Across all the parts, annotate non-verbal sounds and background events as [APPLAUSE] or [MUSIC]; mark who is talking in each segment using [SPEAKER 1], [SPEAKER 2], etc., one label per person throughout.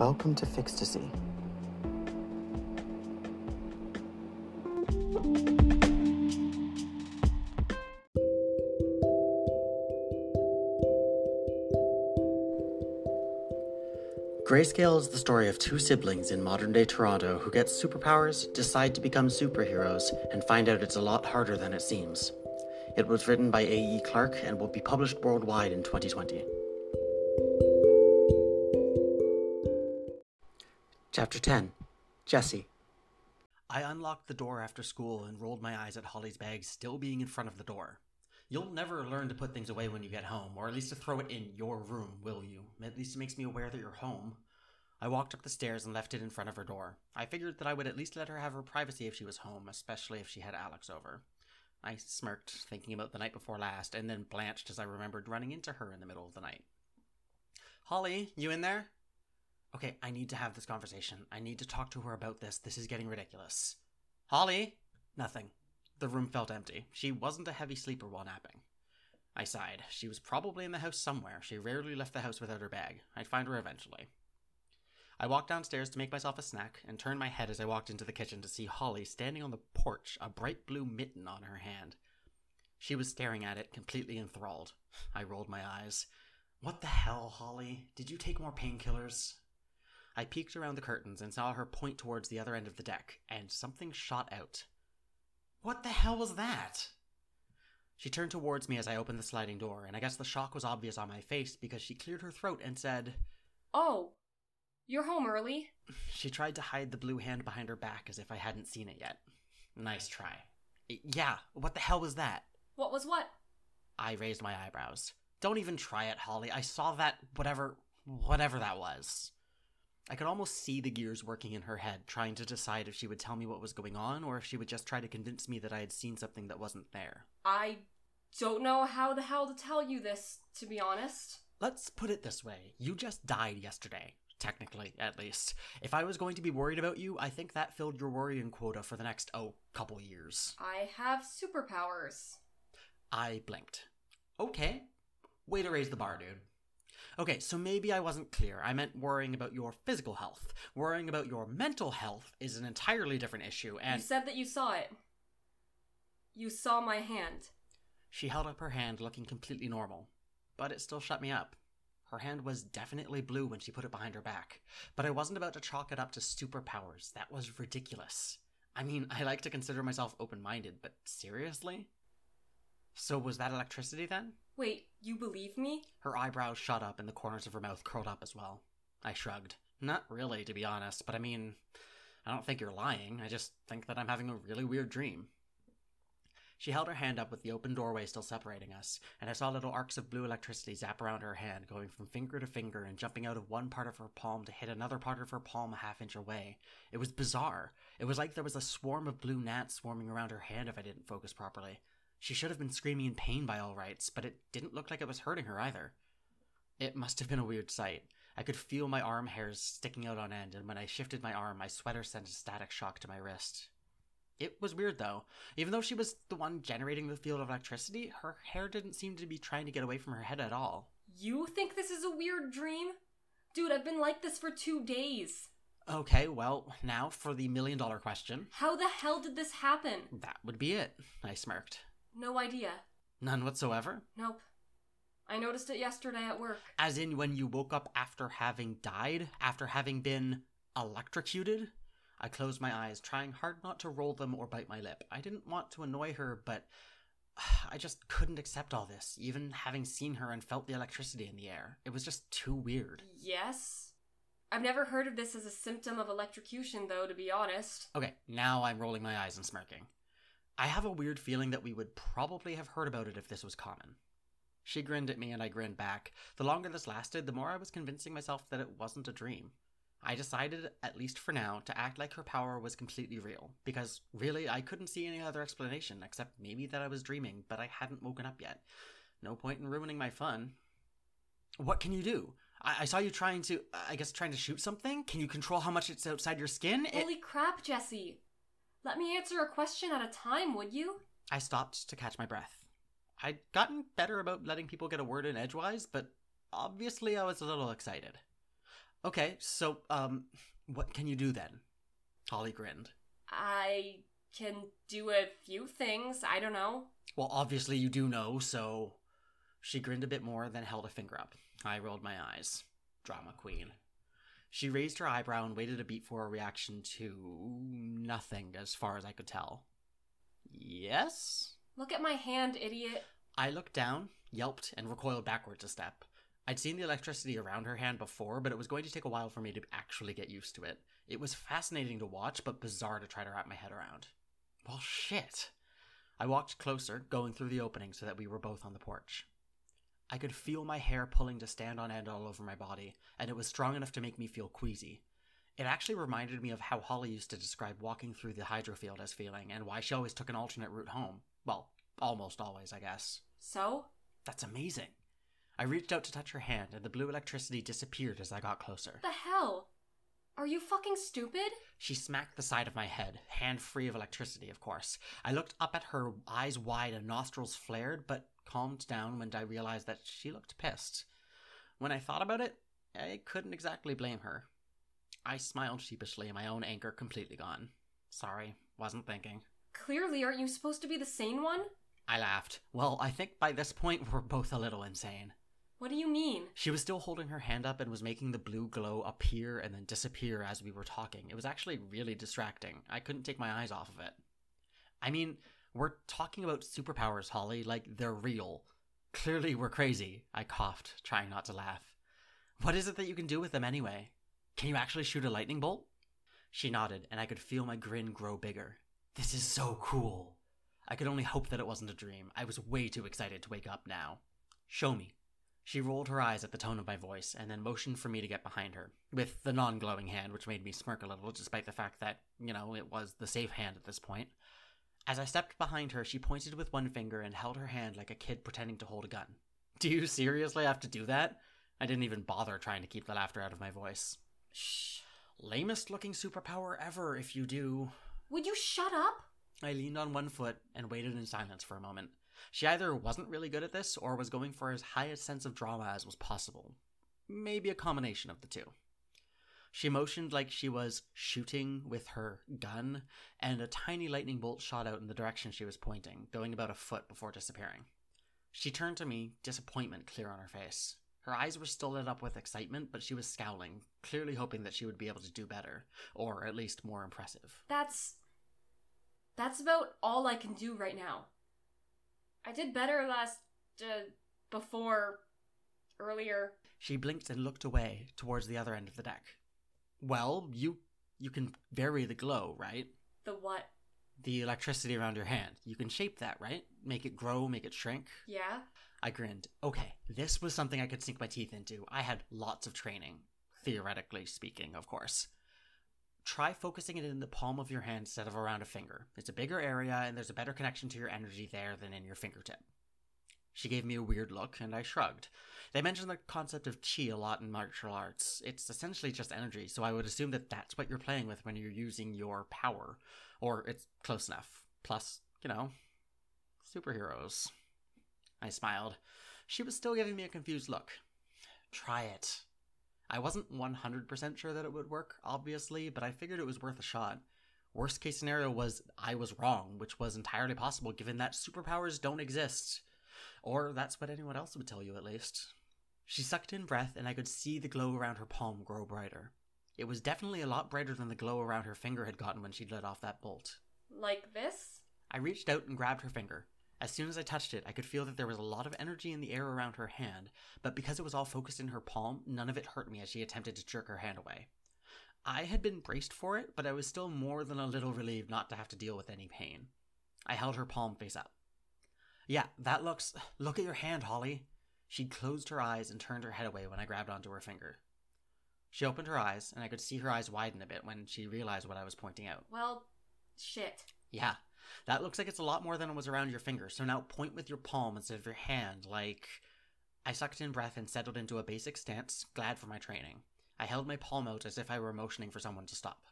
[SPEAKER 1] Welcome to Fixtasy. Grayscale is the story of two siblings in modern day Toronto who get superpowers, decide to become superheroes, and find out it's a lot harder than it seems. It was written by A.E. Clark and will be published worldwide in 2020. Chapter 10 Jesse. I unlocked the door after school and rolled my eyes at Holly's bag still being in front of the door. You'll never learn to put things away when you get home, or at least to throw it in your room, will you? At least it makes me aware that you're home. I walked up the stairs and left it in front of her door. I figured that I would at least let her have her privacy if she was home, especially if she had Alex over. I smirked, thinking about the night before last, and then blanched as I remembered running into her in the middle of the night. Holly, you in there? Okay, I need to have this conversation. I need to talk to her about this. This is getting ridiculous. Holly? Nothing. The room felt empty. She wasn't a heavy sleeper while napping. I sighed. She was probably in the house somewhere. She rarely left the house without her bag. I'd find her eventually. I walked downstairs to make myself a snack and turned my head as I walked into the kitchen to see Holly standing on the porch, a bright blue mitten on her hand. She was staring at it, completely enthralled. [SIGHS] I rolled my eyes. What the hell, Holly? Did you take more painkillers? I peeked around the curtains and saw her point towards the other end of the deck, and something shot out. What the hell was that? She turned towards me as I opened the sliding door, and I guess the shock was obvious on my face because she cleared her throat and said,
[SPEAKER 2] Oh, you're home early? [LAUGHS]
[SPEAKER 1] She tried to hide the blue hand behind her back as if I hadn't seen it yet. Nice try. Yeah, what the hell was that?
[SPEAKER 2] What was what?
[SPEAKER 1] I raised my eyebrows. Don't even try it, Holly. I saw that whatever whatever that was. I could almost see the gears working in her head, trying to decide if she would tell me what was going on or if she would just try to convince me that I had seen something that wasn't there.
[SPEAKER 2] I don't know how the hell to tell you this, to be honest.
[SPEAKER 1] Let's put it this way you just died yesterday. Technically, at least. If I was going to be worried about you, I think that filled your worrying quota for the next, oh, couple years.
[SPEAKER 2] I have superpowers.
[SPEAKER 1] I blinked. Okay. Way to raise the bar, dude. Okay, so maybe I wasn't clear. I meant worrying about your physical health. Worrying about your mental health is an entirely different issue, and.
[SPEAKER 2] You said that you saw it. You saw my hand.
[SPEAKER 1] She held up her hand, looking completely normal. But it still shut me up. Her hand was definitely blue when she put it behind her back. But I wasn't about to chalk it up to superpowers. That was ridiculous. I mean, I like to consider myself open minded, but seriously? So was that electricity then?
[SPEAKER 2] Wait, you believe me?
[SPEAKER 1] Her eyebrows shot up and the corners of her mouth curled up as well. I shrugged. Not really, to be honest, but I mean, I don't think you're lying. I just think that I'm having a really weird dream. She held her hand up with the open doorway still separating us, and I saw little arcs of blue electricity zap around her hand, going from finger to finger and jumping out of one part of her palm to hit another part of her palm a half inch away. It was bizarre. It was like there was a swarm of blue gnats swarming around her hand if I didn't focus properly. She should have been screaming in pain by all rights, but it didn't look like it was hurting her either. It must have been a weird sight. I could feel my arm hairs sticking out on end, and when I shifted my arm, my sweater sent a static shock to my wrist. It was weird though. Even though she was the one generating the field of electricity, her hair didn't seem to be trying to get away from her head at all.
[SPEAKER 2] You think this is a weird dream? Dude, I've been like this for two days.
[SPEAKER 1] Okay, well, now for the million dollar question.
[SPEAKER 2] How the hell did this happen?
[SPEAKER 1] That would be it, I smirked.
[SPEAKER 2] No idea.
[SPEAKER 1] None whatsoever?
[SPEAKER 2] Nope. I noticed it yesterday at work.
[SPEAKER 1] As in when you woke up after having died? After having been electrocuted? I closed my eyes, trying hard not to roll them or bite my lip. I didn't want to annoy her, but [SIGHS] I just couldn't accept all this, even having seen her and felt the electricity in the air. It was just too weird.
[SPEAKER 2] Yes? I've never heard of this as a symptom of electrocution, though, to be honest.
[SPEAKER 1] Okay, now I'm rolling my eyes and smirking. I have a weird feeling that we would probably have heard about it if this was common. She grinned at me and I grinned back. The longer this lasted, the more I was convincing myself that it wasn't a dream. I decided, at least for now, to act like her power was completely real, because really I couldn't see any other explanation except maybe that I was dreaming, but I hadn't woken up yet. No point in ruining my fun. What can you do? I, I saw you trying to, I guess, trying to shoot something? Can you control how much it's outside your skin? It-
[SPEAKER 2] Holy crap, Jesse! Let me answer a question at a time, would you?
[SPEAKER 1] I stopped to catch my breath. I'd gotten better about letting people get a word in edgewise, but obviously I was a little excited. Okay, so, um, what can you do then? Holly grinned.
[SPEAKER 2] I can do a few things. I don't know.
[SPEAKER 1] Well, obviously you do know, so. She grinned a bit more, then held a finger up. I rolled my eyes. Drama queen. She raised her eyebrow and waited a beat for a reaction to nothing, as far as I could tell. Yes?
[SPEAKER 2] Look at my hand, idiot.
[SPEAKER 1] I looked down, yelped, and recoiled backwards a step. I'd seen the electricity around her hand before, but it was going to take a while for me to actually get used to it. It was fascinating to watch, but bizarre to try to wrap my head around. Well, shit. I walked closer, going through the opening so that we were both on the porch. I could feel my hair pulling to stand on end all over my body, and it was strong enough to make me feel queasy. It actually reminded me of how Holly used to describe walking through the hydrofield as feeling, and why she always took an alternate route home. Well, almost always, I guess.
[SPEAKER 2] So?
[SPEAKER 1] That's amazing. I reached out to touch her hand, and the blue electricity disappeared as I got closer.
[SPEAKER 2] The hell? Are you fucking stupid?
[SPEAKER 1] She smacked the side of my head, hand free of electricity, of course. I looked up at her, eyes wide and nostrils flared, but calmed down when I realized that she looked pissed. When I thought about it, I couldn't exactly blame her. I smiled sheepishly, my own anger completely gone. Sorry, wasn't thinking.
[SPEAKER 2] Clearly, aren't you supposed to be the sane one?
[SPEAKER 1] I laughed. Well, I think by this point we're both a little insane.
[SPEAKER 2] What do you mean?
[SPEAKER 1] She was still holding her hand up and was making the blue glow appear and then disappear as we were talking. It was actually really distracting. I couldn't take my eyes off of it. I mean, we're talking about superpowers, Holly, like they're real. Clearly, we're crazy. I coughed, trying not to laugh. What is it that you can do with them anyway? Can you actually shoot a lightning bolt? She nodded, and I could feel my grin grow bigger. This is so cool. I could only hope that it wasn't a dream. I was way too excited to wake up now. Show me. She rolled her eyes at the tone of my voice and then motioned for me to get behind her, with the non glowing hand, which made me smirk a little, despite the fact that, you know, it was the safe hand at this point. As I stepped behind her, she pointed with one finger and held her hand like a kid pretending to hold a gun. Do you seriously have to do that? I didn't even bother trying to keep the laughter out of my voice.
[SPEAKER 2] Shh.
[SPEAKER 1] Lamest looking superpower ever, if you do.
[SPEAKER 2] Would you shut up?
[SPEAKER 1] I leaned on one foot and waited in silence for a moment. She either wasn't really good at this or was going for as high a sense of drama as was possible. Maybe a combination of the two. She motioned like she was shooting with her gun, and a tiny lightning bolt shot out in the direction she was pointing, going about a foot before disappearing. She turned to me, disappointment clear on her face. Her eyes were still lit up with excitement, but she was scowling, clearly hoping that she would be able to do better, or at least more impressive.
[SPEAKER 2] That's. That's about all I can do right now. I did better last. Uh, before. earlier.
[SPEAKER 1] She blinked and looked away towards the other end of the deck. Well, you you can vary the glow, right?
[SPEAKER 2] The what?
[SPEAKER 1] The electricity around your hand. You can shape that, right? Make it grow, make it shrink.
[SPEAKER 2] Yeah.
[SPEAKER 1] I grinned. Okay, this was something I could sink my teeth into. I had lots of training, theoretically speaking, of course. Try focusing it in the palm of your hand instead of around a finger. It's a bigger area and there's a better connection to your energy there than in your fingertip. She gave me a weird look, and I shrugged. They mention the concept of chi a lot in martial arts. It's essentially just energy, so I would assume that that's what you're playing with when you're using your power. Or it's close enough. Plus, you know, superheroes. I smiled. She was still giving me a confused look. Try it. I wasn't 100% sure that it would work, obviously, but I figured it was worth a shot. Worst case scenario was I was wrong, which was entirely possible given that superpowers don't exist. Or that's what anyone else would tell you, at least. She sucked in breath, and I could see the glow around her palm grow brighter. It was definitely a lot brighter than the glow around her finger had gotten when she'd let off that bolt.
[SPEAKER 2] Like this?
[SPEAKER 1] I reached out and grabbed her finger. As soon as I touched it, I could feel that there was a lot of energy in the air around her hand, but because it was all focused in her palm, none of it hurt me as she attempted to jerk her hand away. I had been braced for it, but I was still more than a little relieved not to have to deal with any pain. I held her palm face up. Yeah, that looks. Look at your hand, Holly. She'd closed her eyes and turned her head away when I grabbed onto her finger. She opened her eyes, and I could see her eyes widen a bit when she realized what I was pointing out.
[SPEAKER 2] Well, shit.
[SPEAKER 1] Yeah, that looks like it's a lot more than it was around your finger, so now point with your palm instead of your hand, like. I sucked in breath and settled into a basic stance, glad for my training. I held my palm out as if I were motioning for someone to stop.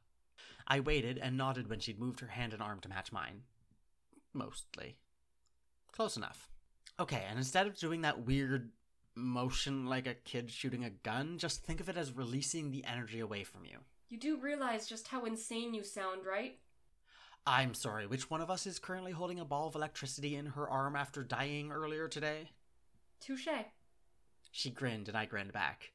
[SPEAKER 1] I waited and nodded when she'd moved her hand and arm to match mine. Mostly. Close enough. Okay, and instead of doing that weird motion like a kid shooting a gun. Just think of it as releasing the energy away from you.
[SPEAKER 2] You do realize just how insane you sound, right?
[SPEAKER 1] I'm sorry, which one of us is currently holding a ball of electricity in her arm after dying earlier today?
[SPEAKER 2] Touche.
[SPEAKER 1] She grinned, and I grinned back.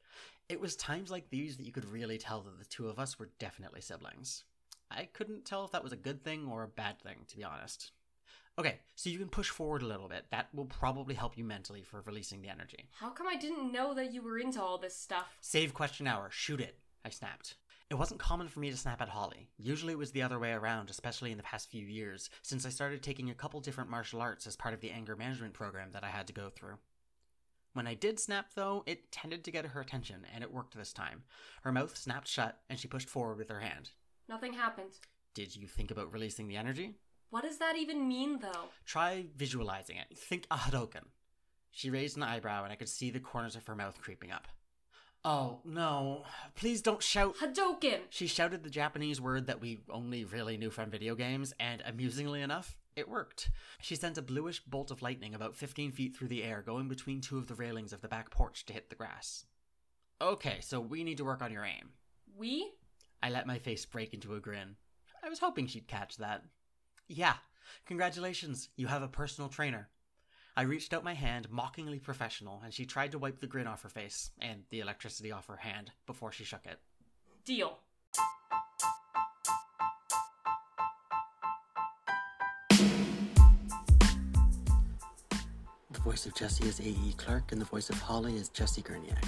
[SPEAKER 1] It was times like these that you could really tell that the two of us were definitely siblings. I couldn't tell if that was a good thing or a bad thing, to be honest. Okay, so you can push forward a little bit. That will probably help you mentally for releasing the energy.
[SPEAKER 2] How come I didn't know that you were into all this stuff?
[SPEAKER 1] Save question hour. Shoot it. I snapped. It wasn't common for me to snap at Holly. Usually it was the other way around, especially in the past few years, since I started taking a couple different martial arts as part of the anger management program that I had to go through. When I did snap, though, it tended to get her attention, and it worked this time. Her mouth snapped shut, and she pushed forward with her hand.
[SPEAKER 2] Nothing happened.
[SPEAKER 1] Did you think about releasing the energy?
[SPEAKER 2] What does that even mean, though?
[SPEAKER 1] Try visualizing it. Think a Hadoken. She raised an eyebrow, and I could see the corners of her mouth creeping up. Oh, no. Please don't shout.
[SPEAKER 2] Hadoken!
[SPEAKER 1] She shouted the Japanese word that we only really knew from video games, and amusingly enough, it worked. She sent a bluish bolt of lightning about 15 feet through the air, going between two of the railings of the back porch to hit the grass. Okay, so we need to work on your aim.
[SPEAKER 2] We?
[SPEAKER 1] I let my face break into a grin. I was hoping she'd catch that. Yeah, congratulations, you have a personal trainer. I reached out my hand, mockingly professional, and she tried to wipe the grin off her face and the electricity off her hand before she shook it.
[SPEAKER 2] Deal.
[SPEAKER 1] The voice of Jesse is A.E. Clark, and the voice of Holly is Jesse Gurniak.